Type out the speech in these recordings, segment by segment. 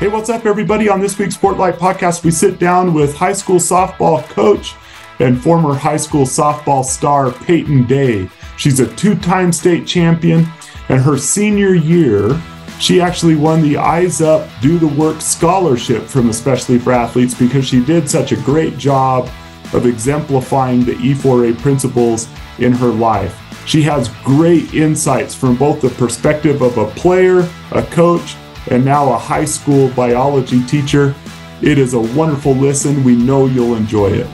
Hey, what's up, everybody? On this week's Sportlight podcast, we sit down with high school softball coach and former high school softball star Payton Day. She's a two time state champion, and her senior year, she actually won the Eyes Up Do the Work scholarship from Especially for Athletes because she did such a great job of exemplifying the E4A principles in her life. She has great insights from both the perspective of a player, a coach, and now a high school biology teacher. It is a wonderful listen. We know you'll enjoy it.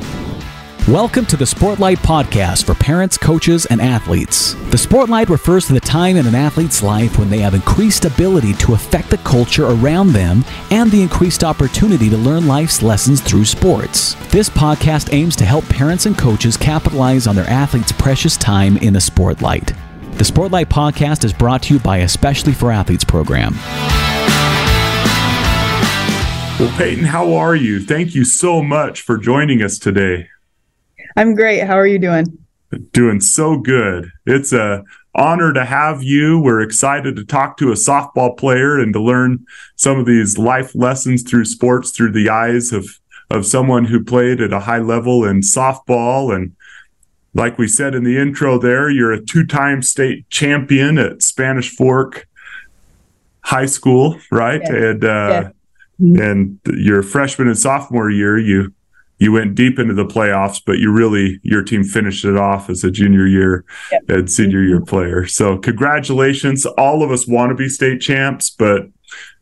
Welcome to the Sportlight Podcast for parents, coaches, and athletes. The Sportlight refers to the time in an athlete's life when they have increased ability to affect the culture around them and the increased opportunity to learn life's lessons through sports. This podcast aims to help parents and coaches capitalize on their athletes' precious time in the Sportlight. The Sportlight Podcast is brought to you by Especially for Athletes program. Well, Payton, how are you? Thank you so much for joining us today. I'm great. How are you doing? Doing so good. It's a honor to have you. We're excited to talk to a softball player and to learn some of these life lessons through sports through the eyes of of someone who played at a high level in softball and like we said in the intro there, you're a two-time state champion at Spanish Fork High School, right? Yeah. And uh, yeah. Mm-hmm. and your freshman and sophomore year, you you went deep into the playoffs, but you really your team finished it off as a junior year yep. and senior year mm-hmm. player. So congratulations! All of us want to be state champs, but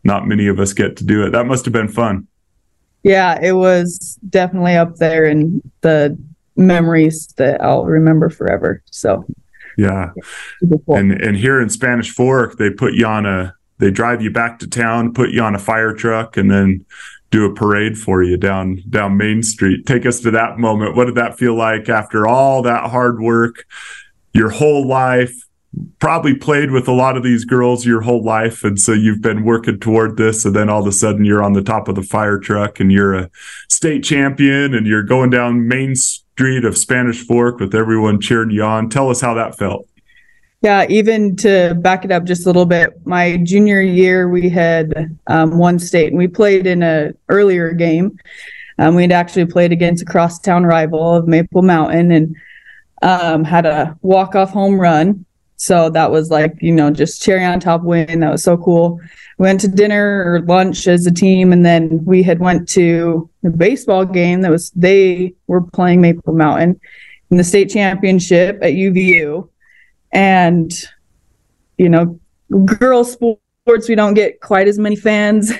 not many of us get to do it. That must have been fun. Yeah, it was definitely up there in the memories that I'll remember forever. So yeah, and and here in Spanish Fork, they put you on a they drive you back to town, put you on a fire truck, and then do a parade for you down down Main Street. Take us to that moment. What did that feel like after all that hard work, your whole life? Probably played with a lot of these girls your whole life, and so you've been working toward this, and then all of a sudden you're on the top of the fire truck, and you're a state champion, and you're going down Main Street of Spanish Fork with everyone cheering you on. Tell us how that felt. Yeah, even to back it up just a little bit, my junior year we had um, won state, and we played in a earlier game. Um, we had actually played against a crosstown rival of Maple Mountain, and um, had a walk off home run. So that was like you know just cherry on top win. That was so cool. We went to dinner or lunch as a team, and then we had went to the baseball game. That was they were playing Maple Mountain in the state championship at UVU and you know girls sports we don't get quite as many fans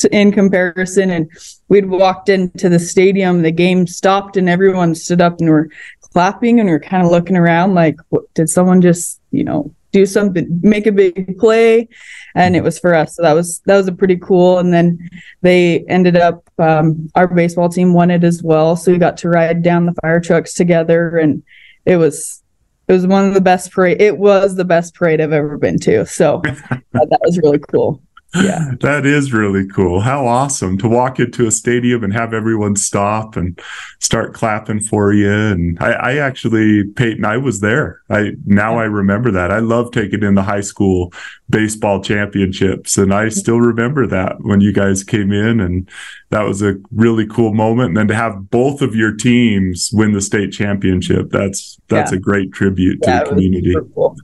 to, in comparison. And we'd walked into the stadium the game stopped and everyone stood up and were clapping and we are kind of looking around like what, did someone just you know do something make a big play? And it was for us. So that was that was a pretty cool. And then they ended up um, our baseball team won it as well. So we got to ride down the fire trucks together and it was it was one of the best parade. It was the best parade I've ever been to. So that was really cool yeah. That is really cool. How awesome to walk into a stadium and have everyone stop and start clapping for you. And i, I actually Payton i was there. I now i remember that. I love taking in the high school baseball championships and i still remember that when you guys came in and that was a really cool moment. And then to have both of your teams win the state championship that's that's yeah. a great tribute to yeah, the community. cool.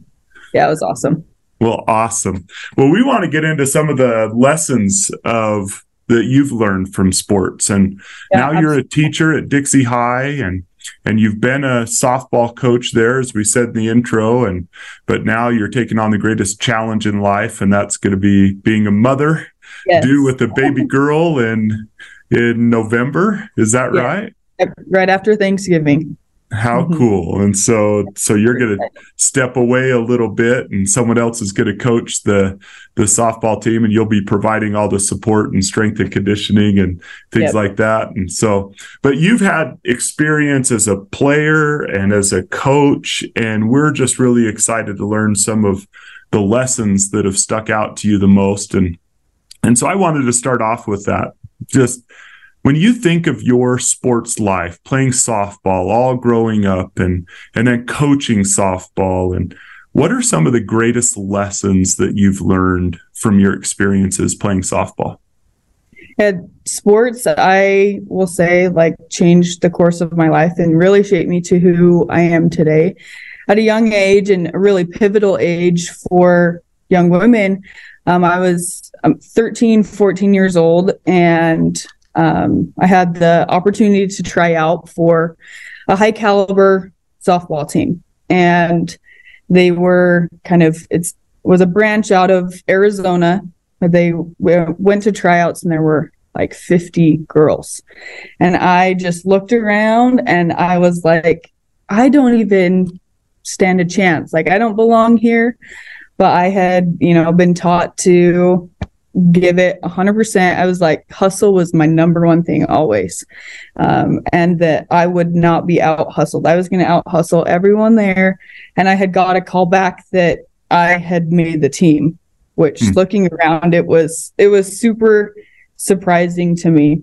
yeah it was awesome well, awesome. Well, we want to get into some of the lessons of that you've learned from sports. And yeah, now you're a teacher at Dixie High and and you've been a softball coach there as we said in the intro and but now you're taking on the greatest challenge in life and that's going to be being a mother yes. due with a baby girl in in November. Is that yeah. right? Right after Thanksgiving. How mm-hmm. cool. And so so you're going to step away a little bit and someone else is going to coach the the softball team and you'll be providing all the support and strength and conditioning and things yep. like that. And so but you've had experience as a player and as a coach and we're just really excited to learn some of the lessons that have stuck out to you the most and and so I wanted to start off with that. Just when you think of your sports life, playing softball, all growing up and and then coaching softball and what are some of the greatest lessons that you've learned from your experiences playing softball? And sports, I will say, like changed the course of my life and really shaped me to who I am today. At a young age and a really pivotal age for young women, um, I was um, 13, 14 years old, and um, I had the opportunity to try out for a high caliber softball team. And they were kind of, it was a branch out of Arizona. They went to tryouts and there were like 50 girls. And I just looked around and I was like, I don't even stand a chance. Like, I don't belong here. But I had, you know, been taught to give it 100%. I was like, hustle was my number one thing always. Um, and that I would not be out hustled. I was going to out hustle everyone there. And I had got a call back that I had made the team, which mm. looking around, it was, it was super surprising to me.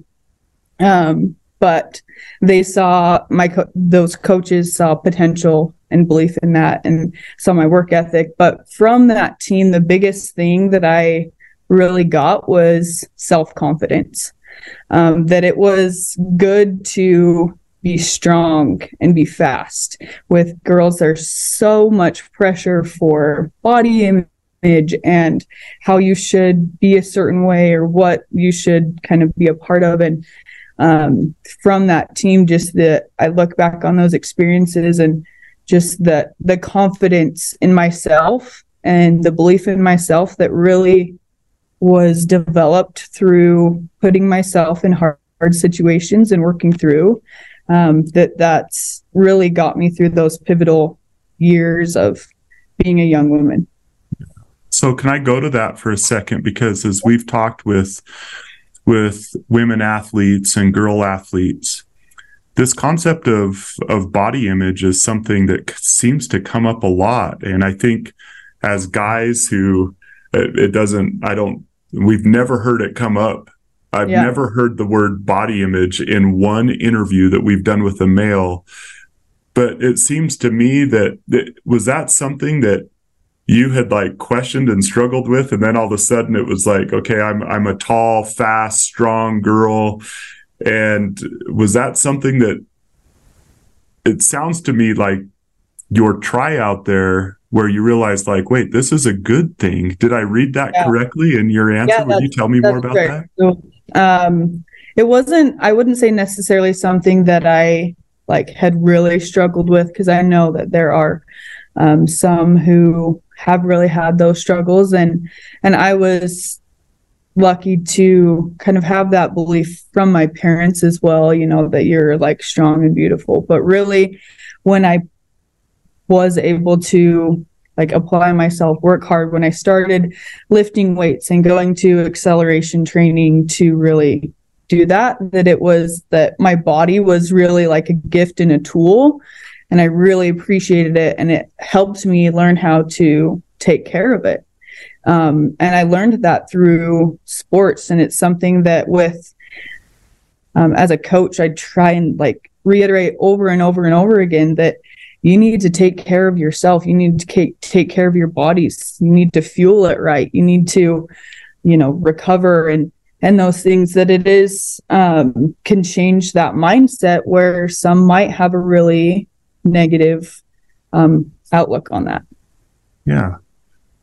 Um, but they saw my, co- those coaches saw potential and belief in that and saw my work ethic. But from that team, the biggest thing that I really got was self confidence. Um, that it was good to be strong and be fast. With girls, there's so much pressure for body image and how you should be a certain way or what you should kind of be a part of. And um, from that team, just that I look back on those experiences and just the the confidence in myself and the belief in myself that really was developed through putting myself in hard, hard situations and working through um, that that's really got me through those pivotal years of being a young woman. So can i go to that for a second? Because as we've talked with with women athletes and girl athletes this concept of of body image is something that seems to come up a lot. And i think as guys who it, it doesn't i don't We've never heard it come up. I've yeah. never heard the word body image in one interview that we've done with a male. But it seems to me that, that was that something that you had like questioned and struggled with and then all of a sudden it was like okay i'm i'm a tall fast strong girl and was that something that it sounds to me like your try out there where you realize like wait this is a good thing did i read that yeah. correctly in your answer yeah, would you tell me more about great. that so, um, it wasn't i wouldn't say necessarily something that i like had really struggled with because i know that there are um, some who have really had those struggles and and i was lucky to kind of have that belief from my parents as well you know that you're like strong and beautiful but really when i was able to like apply myself, work hard when I started lifting weights and going to acceleration training to really do that, that it was that my body was really like a gift and a tool. And I really appreciated it. And it helped me learn how to take care of it. Um, and I learned that through sports. And it's something that with, um, as a coach, I try and like reiterate over and over and over again that you need to take care of yourself. You need to take care of your bodies. You need to fuel it right. You need to you know recover and and those things that it is um, can change that mindset where some might have a really negative um, outlook on that. Yeah.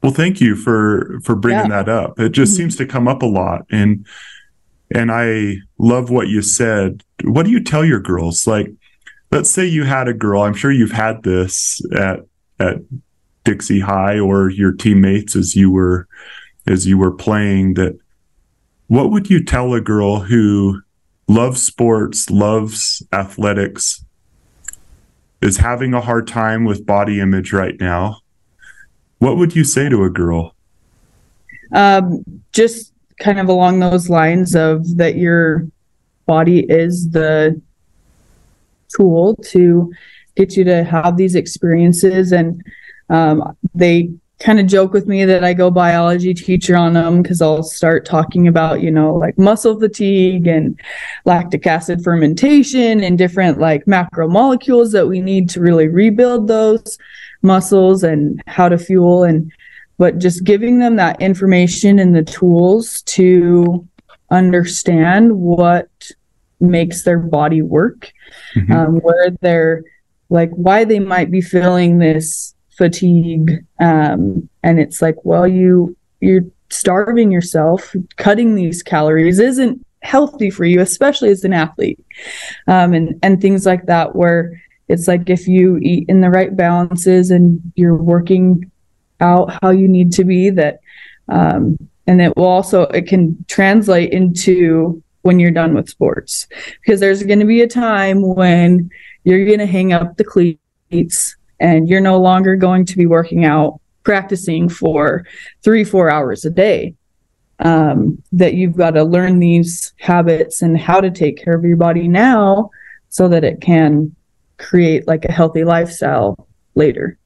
Well thank you for for bringing yeah. that up. It just mm-hmm. seems to come up a lot. And and i love what you said. What do you tell your girls? Like let's say you had a girl i'm sure you've had this at at dixie high or your teammates as you were as you were playing that what would you tell a girl who loves sports loves athletics is having a hard time with body image right now? What would you say to a girl? Um, just kind of along those lines of that your body is the tool to get you to have these experiences. And um, they kind of joke with me that I go biology teacher on them because I'll start talking about, you know, like muscle fatigue and lactic acid fermentation and different like macromolecules that we need to really rebuild those muscles and how to fuel and but just giving them that information and the tools to understand what makes their body work, mm-hmm. um, where they're like, why they might be feeling this fatigue. Um, and it's like, well, you, you're starving yourself, cutting these calories isn't healthy for you, especially as an athlete. Um, and, and things like that, where it's like if you eat in the right balances and you're working out how you need to be, that, um, and it will also, it can translate into when you're done with sports because there's going to be a time when you're going to hang up the cleats and you're no longer going to be working out practicing for three, four hours a day. Um, that you've got to learn these habits and how to take care of your body now so that it can create like a healthy lifestyle later.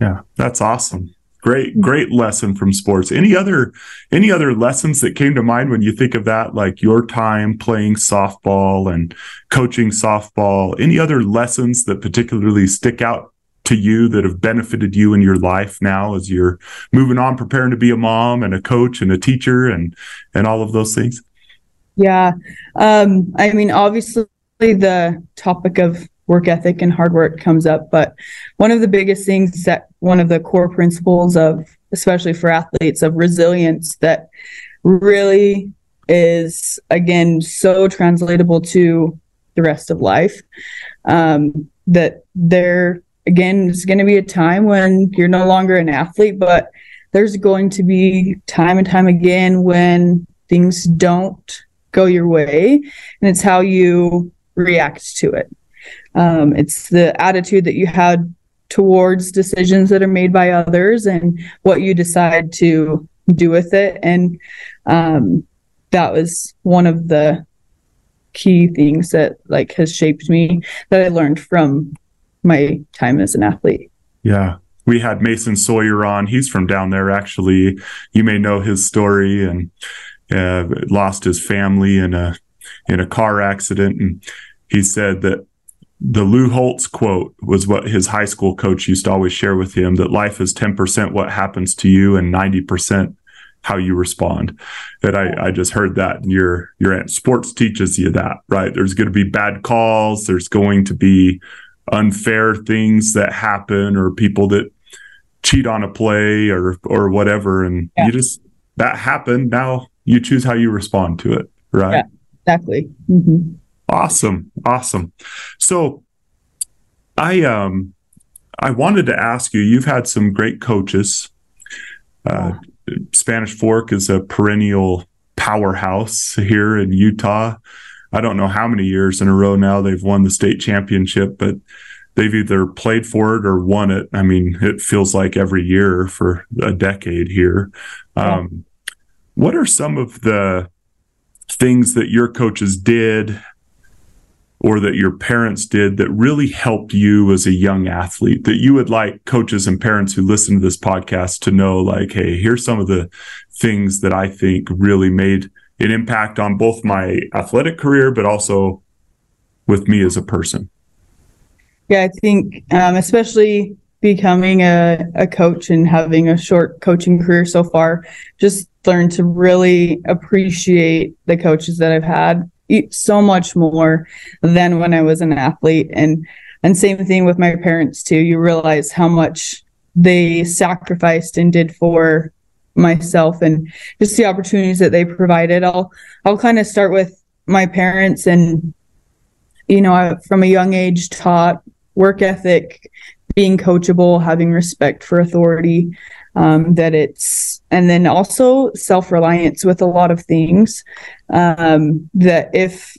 Yeah, that's awesome. Great, great lesson from sports. Any other any other lessons that came to mind when you think of that, like your time playing softball and coaching softball? Any other lessons that particularly stick out to you that have benefited you in your life now as you're moving on, preparing to be a mom and a coach and a teacher and and all of those things? Yeah, um, I mean, obviously the topic of work ethic and hard work comes up, but one of the biggest things that one of the core principles of, especially for athletes, of resilience that really is again so translatable to the rest of life um, that they're again, it's going to be a time when you're no longer an athlete, but there's going to be time and time again when things don't go your way. And it's how you react to it. Um, it's the attitude that you had towards decisions that are made by others and what you decide to do with it. And um, that was one of the key things that like has shaped me that I learned from my time as an athlete. Yeah. We had Mason Sawyer on. He's from down there, actually. You may know his story and uh, lost his family in a in a car accident. And he said that the Lou Holtz quote was what his high school coach used to always share with him that life is 10% what happens to you and 90% how you respond. And I, I just heard that your your sports teaches you that, right? There's going to be bad calls. There's going to be unfair things that happen or people that cheat on a play or or whatever and yeah. you just that happened now you choose how you respond to it right yeah, exactly mm-hmm. Awesome. Awesome. So i um i wanted to ask you you've had some great coaches. Uh, spanish fork is a perennial powerhouse here in utah. I don't know how many years in a row now they've won the state championship, but they've either played for it or won it. I mean, it feels like every year for a decade here. Um, what are some of the things that your coaches did or that your parents did that really helped you as a young athlete that you would like coaches and parents who listen to this podcast to know like hey here's some of the things that i think really made an impact on both my athletic career, but also with me as a person. Yeah, I think um, especially becoming a, a coach and having a short coaching career so far, just learned to really appreciate the coaches that I've had so much more than when I was an athlete. And and same thing with my parents too. You realize how much they sacrificed and did for myself and just the opportunities that they provided. I'll I'll kind of start with my parents and you know, I, from a young age taught work ethic, being coachable, having respect for authority, um, that it's, and then also self reliance with a lot of things. Um, that if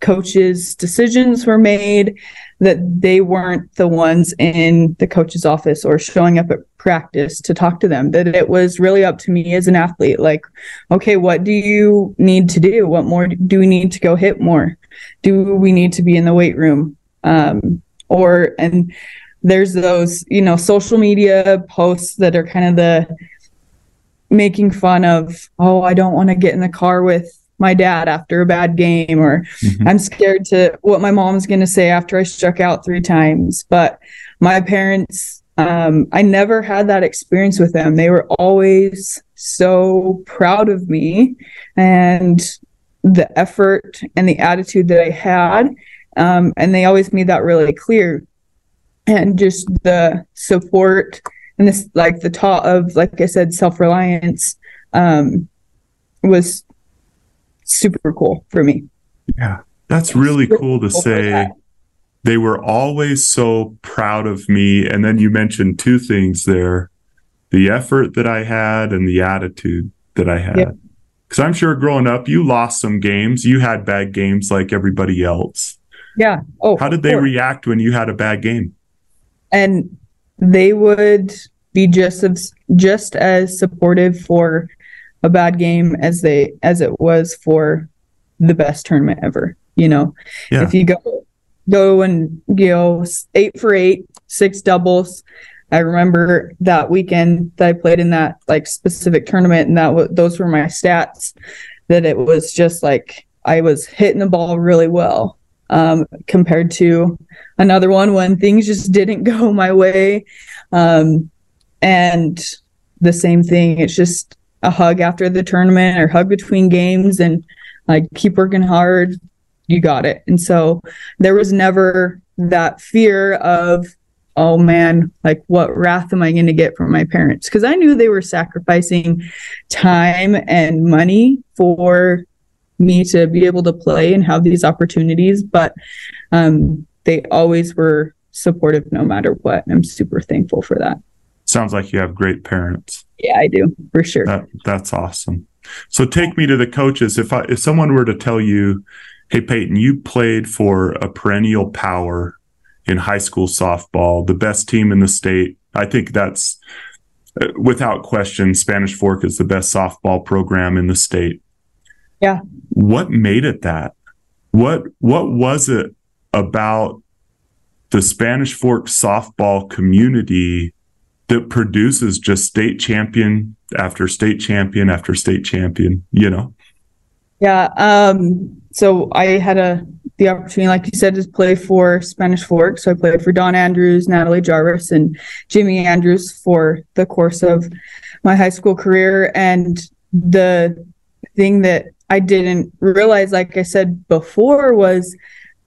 coaches' decisions were made, that they weren't the ones in the coach's office or showing up at practice to talk to them that it was really up to me as an athlete like okay what do you need to do what more do we need to go hit more do we need to be in the weight room um, or and there's those you know social media posts that are kind of the making fun of oh i don't want to get in the car with my dad after a bad game or mm-hmm. i'm scared to what my mom's going to say after i struck out three times but my parents um, i never had that experience with them they were always so proud of me and the effort and the attitude that I had. Um, and they always made that really clear. And just the support and this, like the thought of, like I said, self reliance um, was super cool for me. Yeah, that's really cool to say. They were always so proud of me. And then you mentioned two things there the effort that I had and the attitude that I had. Yep. Because I'm sure growing up, you lost some games. You had bad games like everybody else. Yeah. Oh, how did they course. react when you had a bad game? And they would be just as just as supportive for a bad game as they as it was for the best tournament ever. You know, yeah. if you go go and you know eight for eight, six doubles. I remember that weekend that I played in that like specific tournament, and that w- those were my stats. That it was just like I was hitting the ball really well um, compared to another one when things just didn't go my way. Um, and the same thing, it's just a hug after the tournament or hug between games and like keep working hard. You got it. And so there was never that fear of, oh man, like what wrath am I going to get from my parents? Because I knew they were sacrificing time and money for me to be able to play and have these opportunities, but um, they always were supportive no matter what. I'm super thankful for that. Sounds like you have great parents. Yeah, I do for sure. That, that's awesome. So take me to the coaches. If I, if someone were to tell you, "Hey Payton, you played for a perennial power in high school softball, the best team in the state," I think that's uh, without question. Spanish Fork is the best softball program in the state. Yeah. What made it that? What what was it about the Spanish Fork softball community that produces just state champion after state champion after state champion, you know? Yeah. Um, so I had a the opportunity, like you said, to play for Spanish Fork. So I played for Don Andrews, Natalie Jarvis, and Jimmy Andrews for the course of my high school career. And the thing that I didn't realize, like I said before, was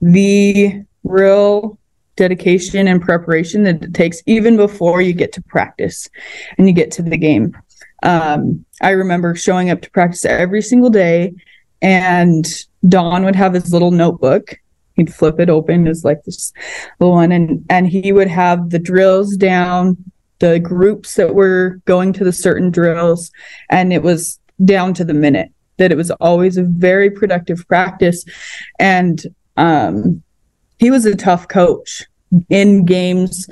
the real dedication and preparation that it takes even before you get to practice and you get to the game. Um, I remember showing up to practice every single day, and Don would have his little notebook. He'd flip it open as like this little one, and and he would have the drills down, the groups that were going to the certain drills, and it was down to the minute that it was always a very productive practice. And um, he was a tough coach in games.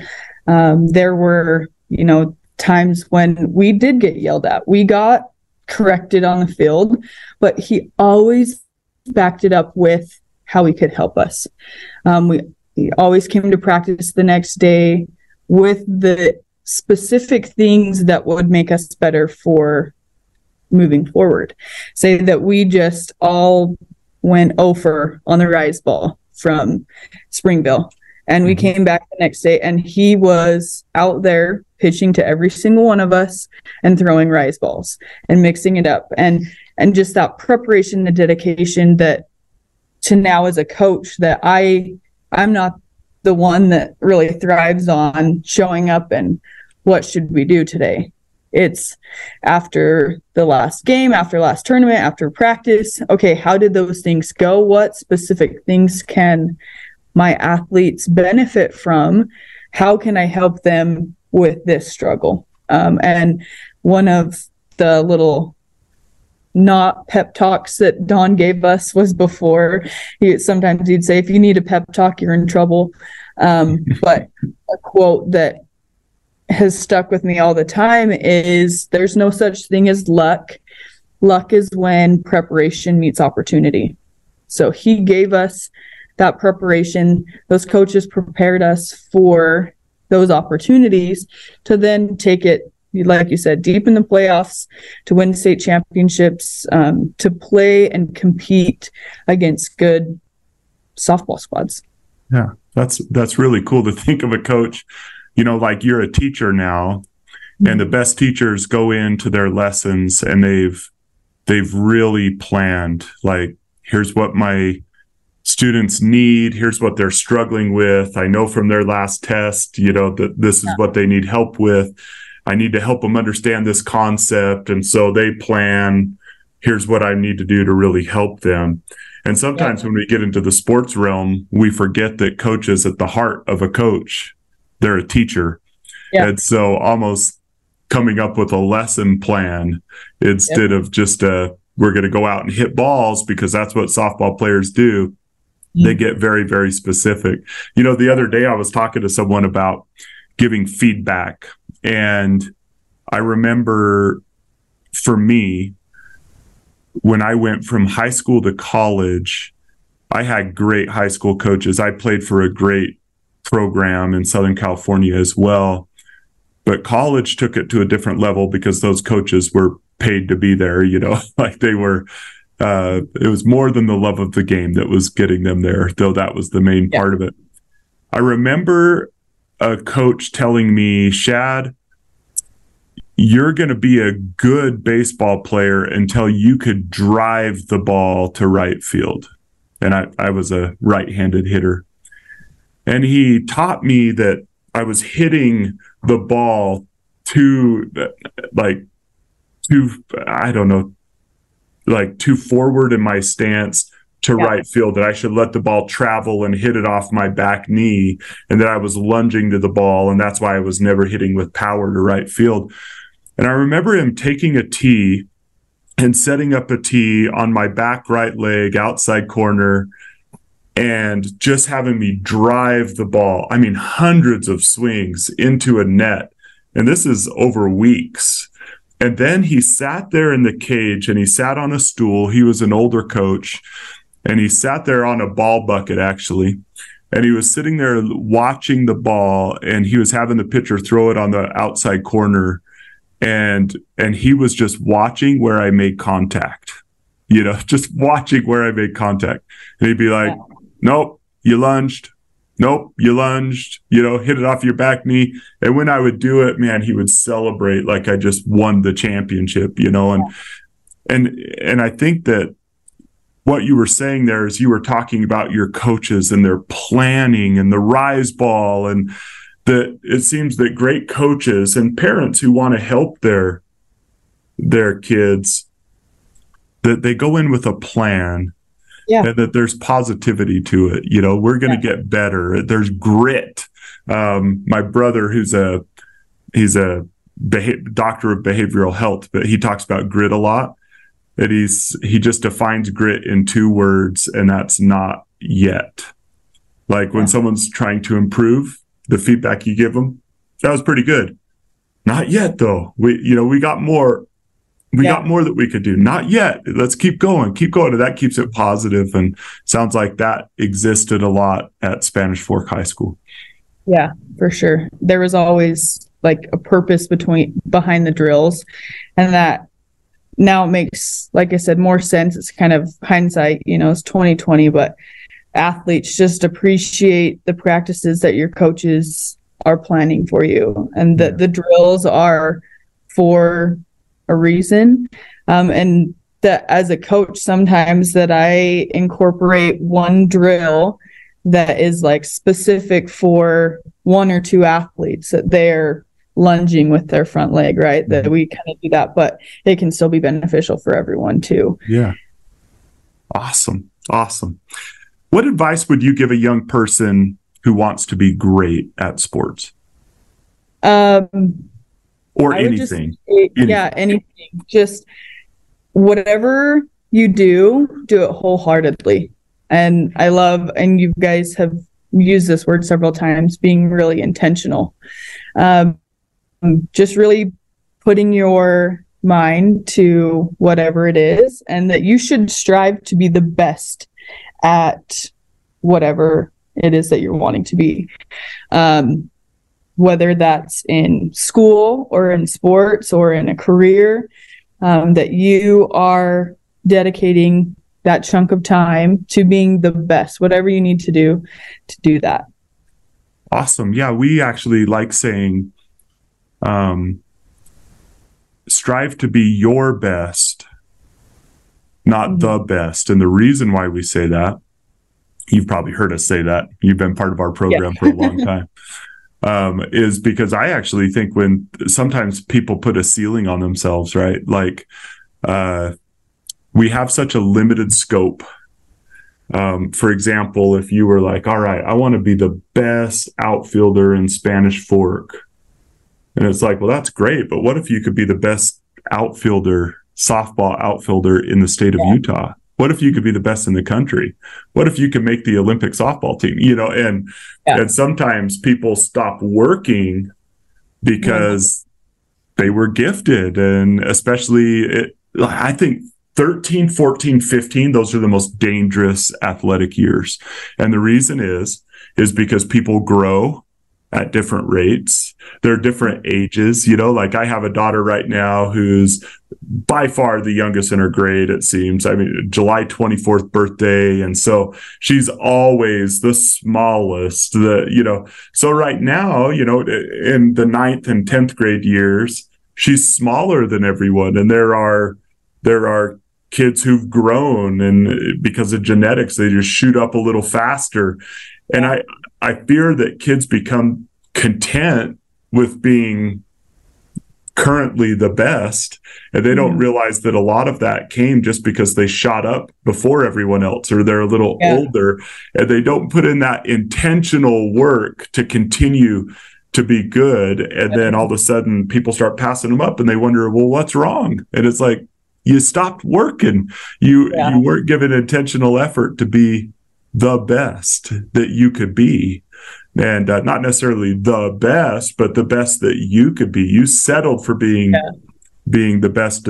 Um, there were, you know, times when we did get yelled at. We got corrected on the field, but he always backed it up with how he could help us. Um, we he always came to practice the next day with the specific things that would make us better for moving forward. Say that we just all went over on the rise ball from Springville. And we mm-hmm. came back the next day and he was out there pitching to every single one of us and throwing rise balls and mixing it up. And and just that preparation, the dedication that to now as a coach that I I'm not the one that really thrives on showing up and what should we do today it's after the last game, after last tournament, after practice. Okay, how did those things go? What specific things can my athletes benefit from? How can I help them with this struggle? Um, and one of the little not pep talks that Don gave us was before he sometimes he'd say if you need a pep talk you're in trouble um, but a quote that has stuck with me all the time is there's no such thing as luck. Luck is when preparation meets opportunity. So he gave us that preparation. Those coaches prepared us for those opportunities to then take it, like you said, deep in the playoffs, to win state championships, um, to play and compete against good softball squads. Yeah, that's that's really cool to think of a coach you know, like you're a teacher now and the mm-hmm. best teachers go into their lessons and they've they've really planned like here's what my students need here's what they're struggling with. I know from their last test you know that this is what they need help with. I need to help them understand this concept and so they plan here's what i need to do to really help them. And sometimes yeah. when we get into the sports realm we forget that coach is at the heart of a coach they're a teacher yeah. and so almost coming up with a lesson plan instead yep. of just a we're going to go out and hit balls because that's what softball players do. Mm-hmm. They get very, very specific. You know, the other day I was talking to someone about giving feedback. And I remember for me, when I went from high school to college, I had great high school coaches. I played for a great program in Southern California as well. But college took it to a different level because those coaches were paid to be there, you know, like they were uh, it was more than the love of the game that was getting them there, though that was the main yeah. part of it. I remember a coach telling me, Shad, you're going to be a good baseball player until you could drive the ball to right field. And I, I was a right handed hitter. And he taught me that I was hitting the ball too like too I don't know like too forward in my stance to yeah. right field that I should let the ball travel and hit it off my back knee and that I was lunging to the ball and that's why I was never hitting with power to right field. And I remember him taking a tee and setting up a tee on my back right leg outside corner and just having me drive the ball. I mean, hundreds of swings into a net. And this is over weeks. And then he sat there in the cage and he sat on a stool. He was an older coach and he sat there on a ball bucket, actually. And he was sitting there watching the ball and he was having the pitcher throw it on the outside corner. And, and he was just watching where I made contact, you know, just watching where I made contact. And he'd be like, yeah nope, you lunged. Nope, you lunged, you know, hit it off your back knee. And when I would do it, man, he would celebrate like I just won the championship, you know, and and and I think that what you were saying there is you were talking about your coaches and their planning and the rise ball and that it seems that great coaches and parents who want to help their their kids that they go in with a plan yeah. and that there's positivity to it. You know, we're going to yeah. get better. There's grit. Um, my brother, who's a he's a beha- doctor of behavioral health, but he talks about grit a lot. That he's he just defines grit in two words, and that's not yet. Like when yeah. someone's trying to improve, the feedback you give them, that was pretty good. Not yet, though. We you know we got more we yeah. got more that we could do. Not yet. Let's keep going, keep going. And that keeps it positive and sounds like that existed a lot at Spanish Fork High School. Yeah, for sure. There was always like a purpose between behind the drills and that now it makes like I said more sense. It's kind of hindsight, you know, it's 2020, but athletes just appreciate the practices that your coaches are planning for you and that the drills are for a reason. Um, and that as a coach, sometimes that I incorporate one drill that is like specific for one or two athletes that they're lunging with their front leg, right? That we kind of do that, but it can still be beneficial for everyone too. Yeah. Awesome. Awesome. What advice would you give a young person who wants to be great at sports? Um, or anything. Say, anything. Yeah, anything. Just whatever you do, do it wholeheartedly. And I love, and you guys have used this word several times, being really intentional. Um, just really putting your mind to whatever it is, and that you should strive to be the best at whatever it is that you're wanting to be. Um, whether that's in school or in sports or in a career, um, that you are dedicating that chunk of time to being the best, whatever you need to do to do that. Awesome. Yeah, we actually like saying, um, strive to be your best, not mm-hmm. the best. And the reason why we say that, you've probably heard us say that. You've been part of our program yeah. for a long time. Um, is because I actually think when sometimes people put a ceiling on themselves, right? Like, uh, we have such a limited scope. Um, for example, if you were like, all right, I want to be the best outfielder in Spanish Fork. And it's like, well, that's great. But what if you could be the best outfielder, softball outfielder in the state of yeah. Utah? What if you could be the best in the country? What if you could make the Olympic softball team? You know, and yeah. and sometimes people stop working because yeah. they were gifted and especially it, I think 13, 14, 15, those are the most dangerous athletic years. And the reason is, is because people grow at different rates. They're different ages, you know, like I have a daughter right now who's by far the youngest in her grade, it seems. I mean, July 24th birthday. And so she's always the smallest, the, you know, so right now, you know, in the ninth and 10th grade years, she's smaller than everyone. And there are, there are kids who've grown and because of genetics, they just shoot up a little faster. And I, I fear that kids become content with being currently the best and they don't mm. realize that a lot of that came just because they shot up before everyone else or they're a little yeah. older and they don't put in that intentional work to continue to be good and then all of a sudden people start passing them up and they wonder well what's wrong and it's like you stopped working you yeah. you weren't given intentional effort to be the best that you could be. And uh, not necessarily the best but the best that you could be. You settled for being yeah. being the best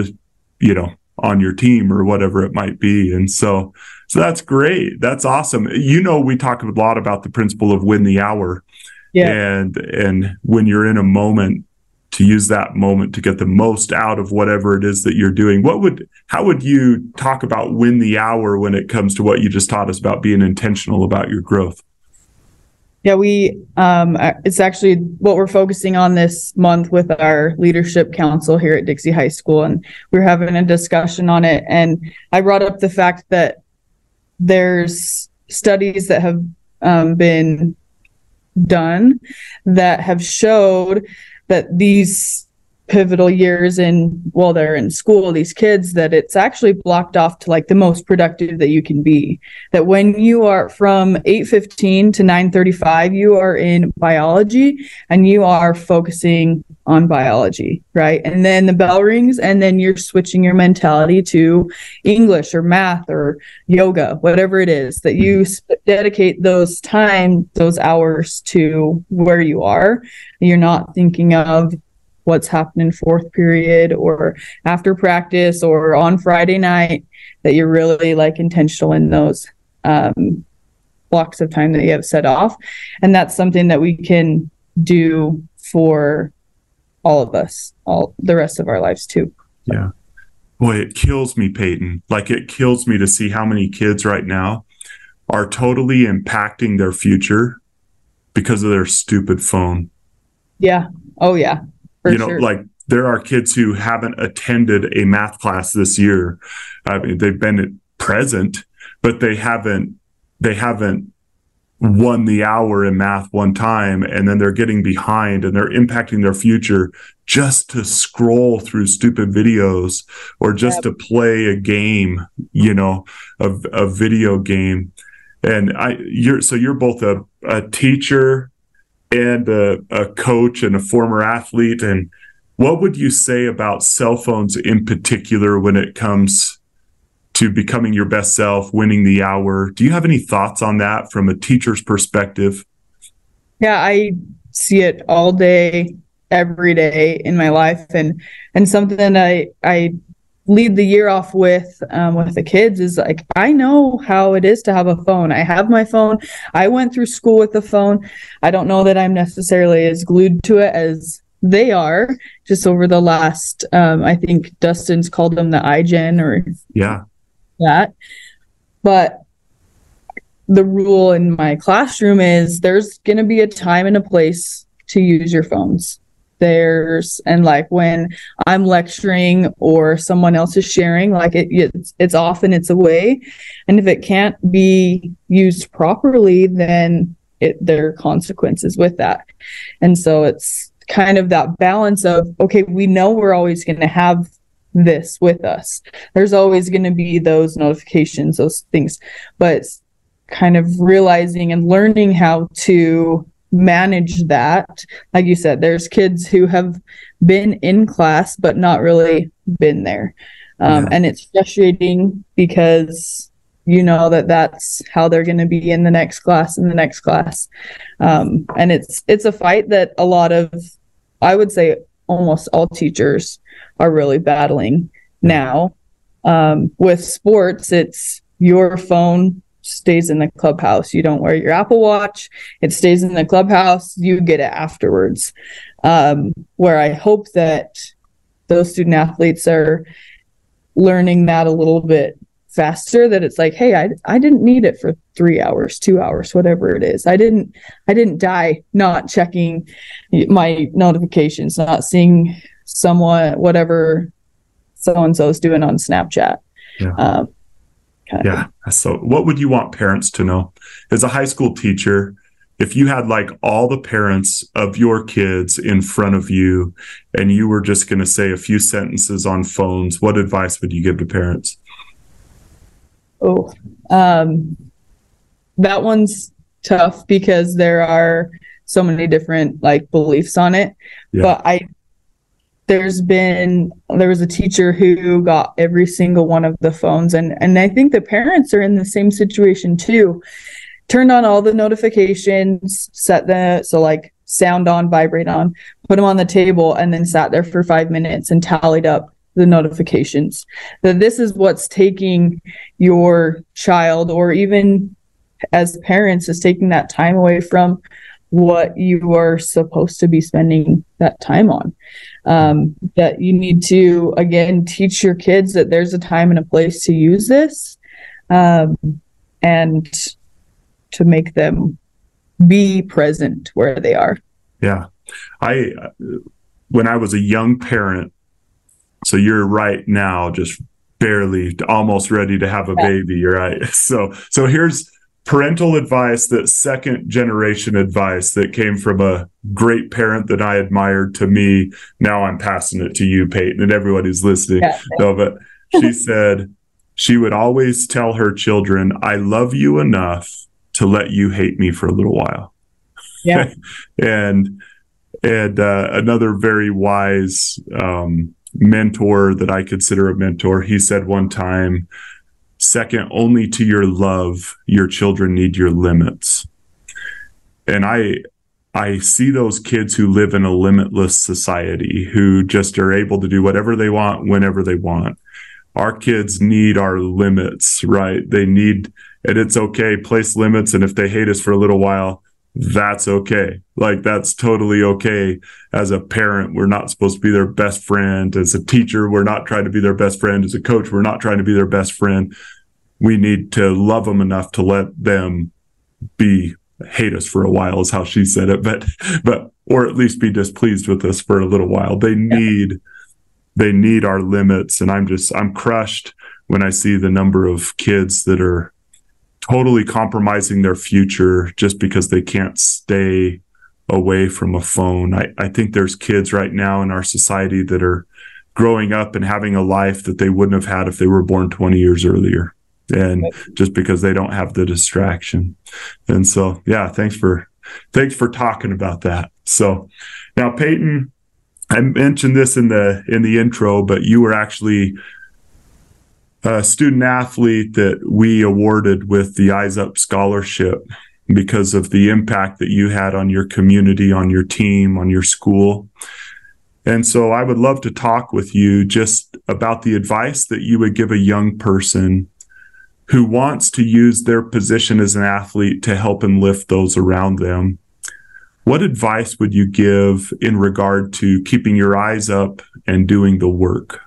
you know on your team or whatever it might be. And so so that's great. That's awesome. You know we talk a lot about the principle of win the hour. Yeah. and and when you're in a moment to use that moment to get the most out of whatever it is that you're doing. What would, how would you talk about win the hour when it comes to what you just taught us about being intentional about your growth? Yeah, we, um, uh, it's actually what we're focusing on this month with our leadership council here at Dixie High School. And we we're having a discussion on it. And I brought up the fact that there's studies that have um, been done that have showed that these pivotal years in while they're in school these kids that it's actually blocked off to like the most productive that you can be. That when you are from 8:15 to 9:35 you are in biology and you are focusing on biology right? And then the bell rings and then you're switching your mentality to english or math or yoga whatever it is that you dedicate those time those hours to where you are. You're not thinking of what's happening fourth period or after practice or on Friday night that you're really like intentional in those um, blocks of time that you have set off. And that's something that we can do for all of us, all the rest of our lives too. Yeah. Boy, it kills me, Payton. Like it kills me to see how many kids right now are totally impacting their future because of their stupid phone. Yeah. Oh, yeah. For you know, sure. like there are kids who haven't attended a math class this year. I mean, they've been present, but they haven't they haven't won the hour in math one time and then they're getting behind and they're impacting their future just to scroll through stupid videos or just yep. to play a game, you know, a, a video game. And I, you're, so you're both a, a teacher and a, a coach and a former athlete. And what would you say about cell phones in particular when it comes to becoming your best self, winning the hour? Do you have any thoughts on that from a teacher's perspective? Yeah, I see it all day, every day in my life, and and something I I lead the year off with um, with the kids is like I know how it is to have a phone. I have my phone. I went through school with the phone. I don't know that I'm necessarily as glued to it as they are. Just over the last, um, I think Dustin's called them the iGen or yeah that. But the rule in my classroom is there's going to be a time and a place to use your phones theirs. And like when i'm lecturing or someone else is sharing like it it's, it's often it's a way and if it can't be used properly then it there are consequences with that. And so it's kind of that balance of okay we know we're always going to have this with us. There's always going to be those notifications those things. But kind of realizing and learning how to manage that. Like you said there's kids who have been in class but not really been there. Um, yeah. and it's frustrating because you know that that's how they're going to be in the next class in the next class. Um, and it's it's a fight that a lot of i would say almost all teachers are really battling now. Um, with sports it's your phone stays in the clubhouse. You don't wear your Apple Watch. It stays in the clubhouse. You get it afterwards. Um, where I hope that those student athletes are learning that a little bit faster that it's like hey I, I didn't need it for three hours two hours whatever it is i didn't i didn't die not checking my notifications not seeing someone whatever so and so is doing on snapchat yeah. Um, yeah. So, what would you want parents to know? As a high school teacher, if you had like all the parents of your kids in front of you and you were just going to say a few sentences on phones, what advice would you give to parents? Oh, um, that one's tough because there are so many different like beliefs on it. Yeah. But I there's been there was a teacher who got every single one of the phones and and I think the parents are in the same situation too. Turned on all the notifications, set the so like sound on, vibrate on, put them on the table and then sat there for 5 minutes and tallied up the notifications. That this is what's taking your child or even as parents is taking that time away from what you are supposed to be spending that time on. Um, that you need to again teach your kids that there's a time and a place to use this um, and to make them be present where they are. Yeah. I when i was a young parent so you're right now just barely almost ready to have a baby right. So so here's parental advice that second generation advice that came from a great parent that I admired to me. Now I'm passing it to you, Payton, and everybody who's listening. Yeah. No, but she said she would always tell her children, I love you enough to let you hate me for a little while. Yeah. and and uh, another very wise um, mentor that I consider a mentor, he said one time, Second, only to your love, your children need your limits. And I, I see those kids who live in a limitless society who just are able to do whatever they want whenever they want. Our kids need our limits, right? They need, and it's okay, place limits. And if they hate us for a little while, that's okay. Like that's totally okay. As a parent, we're not supposed to be their best friend. As a teacher, we're not trying to be their best friend. As a coach, we're not trying to be their best friend. We need to love them enough to let them be hate us for a while is how she said it, but but or at least be displeased with us for a little while. They need yeah. they need our limits. And I'm just I'm crushed when I see the number of kids that are totally compromising their future just because they can't stay away from a phone. I, I think there's kids right now in our society that are growing up and having a life that they wouldn't have had if they were born 20 years earlier. And just because they don't have the distraction. And so, yeah, thanks for, thanks for talking about that. So now, Payton, I mentioned this in the, in the intro, but you were actually a student athlete that we awarded with the Eyes Up Scholarship because of the impact that you had on your community, on your team, on your school. And so I would love to talk with you just about the advice that you would give a young person who wants to use their position as an athlete to help and lift those around them. What advice would you give in regard to keeping your eyes up and doing the work?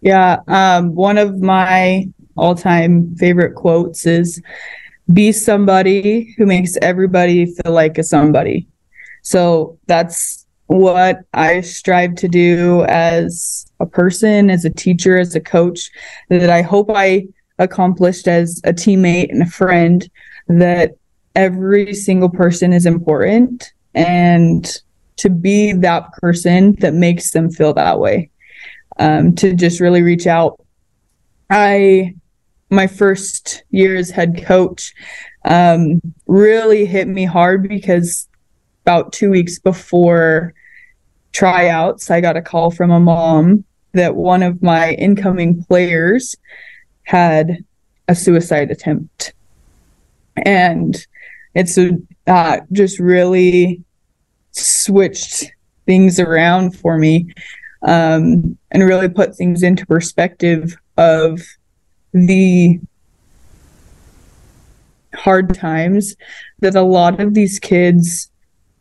Yeah, um, one of my all-time favorite quotes is "Be somebody who makes everybody feel like a somebody." So that's what I strive to do as a person, as a teacher, as a coach, that I hope I accomplished as a teammate and a friend, that every single person is important and to be that person that makes them feel that way. Um, to just really reach out. I, my first year as head coach, um, really hit me hard because about two weeks before tryouts, I got a call from a mom that one of my incoming players had a suicide attempt. And it's uh, just really switched things around for me um, and really put things into perspective of the hard times that a lot of these kids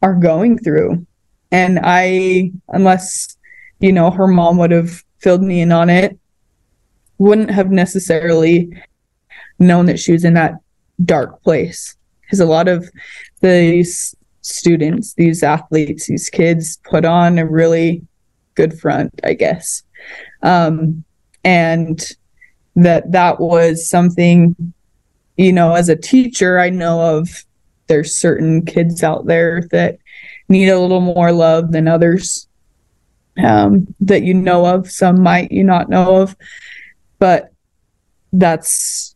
are going through. And I, unless, you know, her mom would have filled me in on it, wouldn't have necessarily known that she was in that dark place. Because a lot of these students, these athletes, these kids put on a really good front, I guess. Um, and that that was something, you know, as a teacher, I know of there's certain kids out there that need a little more love than others um, that you know of. Some might you not know of, but that's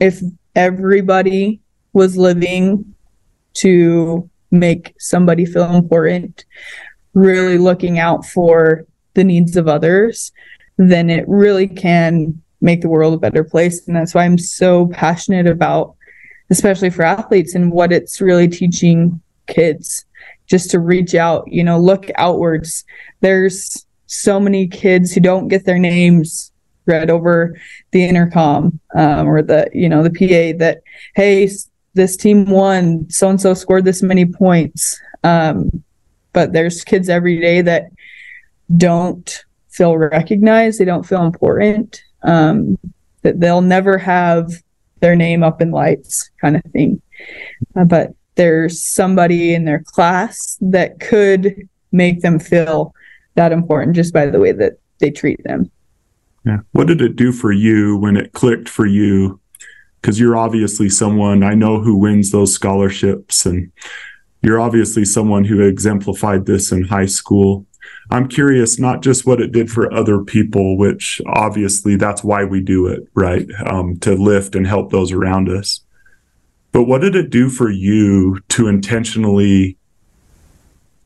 if everybody was living to make somebody feel important, really looking out for the needs of others, then it really can make the world a better place. And that's why I'm so passionate about, especially for athletes, and what it's really teaching kids just to reach out, you know, look outwards. There's so many kids who don't get their names read over the intercom um, or the, you know, the PA that, hey, this team won, so and so scored this many points. Um, but there's kids every day that don't feel recognized, they don't feel important, um, that they'll never have their name up in lights, kind of thing. Uh, but there's somebody in their class that could make them feel that important just by the way that they treat them. Yeah. What did it do for you when it clicked for you because you're obviously someone I know who wins those scholarships and you're obviously someone who exemplified this in high school. I'm curious not just what it did for other people, which obviously that's why we do it, right? Um, to lift and help those around us. But what did it do for you to intentionally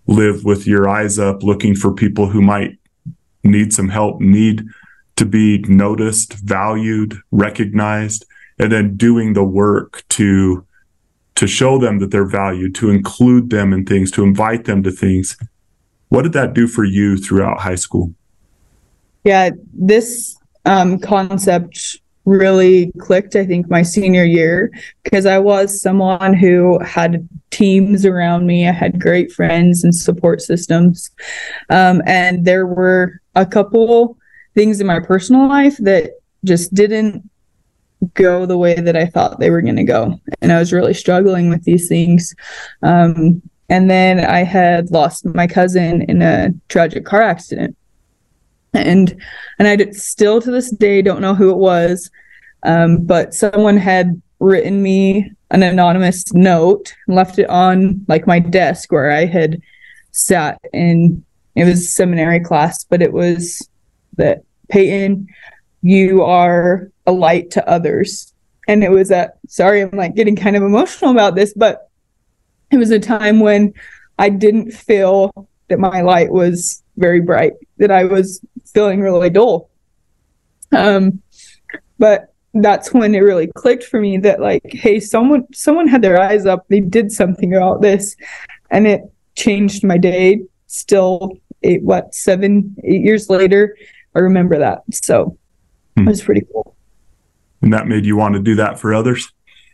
live with your eyes up, looking for people who might need some help, need to be noticed, valued, recognized? and then doing the work to to show them that they're valued, to include them in things, to invite them to things. What did that do for you throughout high school? Yeah, this um, concept really clicked, I think, my senior year because I was someone who had teams around me. I had great friends and support systems. Um, and there were a couple things in my personal life that just didn't go the way that I thought they were going to go. And I was really struggling with these things. Um, and then I had lost my cousin in a tragic car accident. And and I did, still to this day don't know who it was, um, but someone had written me an anonymous note, left it on like my desk where I had sat in. It was seminary class, but it was that Payton, you are a light to others. And it was a sorry, I'm like getting kind of emotional about this, but it was a time when I didn't feel that my light was very bright, that I was feeling really dull. Um, but that's when it really clicked for me that like, hey, someone someone had their eyes up, they did something about this, and it changed my day. Still, eight what seven eight years later, I remember that. So hmm. it was pretty cool and that made you want to do that for others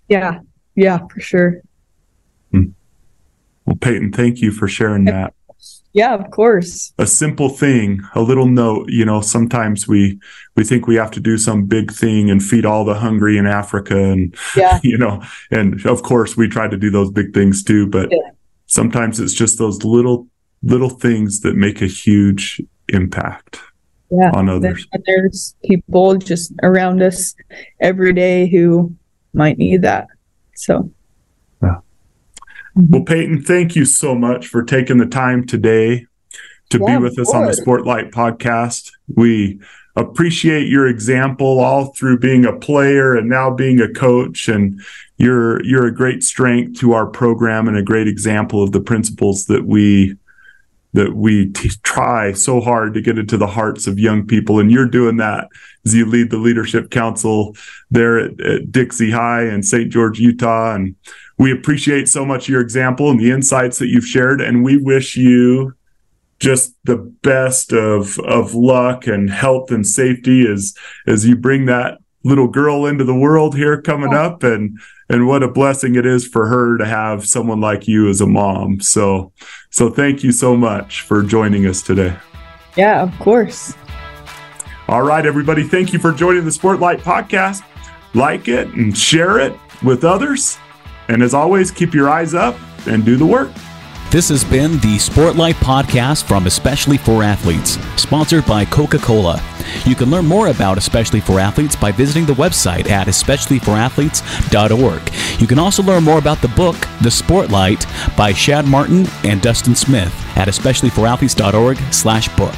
yeah yeah for sure hmm. well Payton thank you for sharing that yeah of course a simple thing a little note you know sometimes we we think we have to do some big thing and feed all the hungry in africa and yeah. you know and of course we try to do those big things too but yeah. sometimes it's just those little little things that make a huge impact yeah. on others. And there's people just around us every day who might need that. So, yeah. Mm-hmm. Well, Payton, thank you so much for taking the time today to yeah, be with us on the Sportlight podcast. We appreciate your example all through being a player and now being a coach and you're you're a great strength to our program and a great example of the principles that we that we t- try so hard to get into the hearts of young people. And you're doing that as you lead the leadership council there at, at Dixie High and St. George, Utah. And we appreciate so much your example and the insights that you've shared. And we wish you just the best of of luck and health and safety as as you bring that little girl into the world here coming oh. up and and what a blessing it is for her to have someone like you as a mom. So, so thank you so much for joining us today. Yeah, of course. All right, everybody. Thank you for joining the Sportlight podcast. Like it and share it with others. And as always, keep your eyes up and do the work. This has been the Sportlight Podcast from Especially for Athletes, sponsored by Coca Cola. You can learn more about Especially for Athletes by visiting the website at especiallyforathletes.org. You can also learn more about the book, The Sportlight, by Shad Martin and Dustin Smith at especiallyforathletes.org slash book.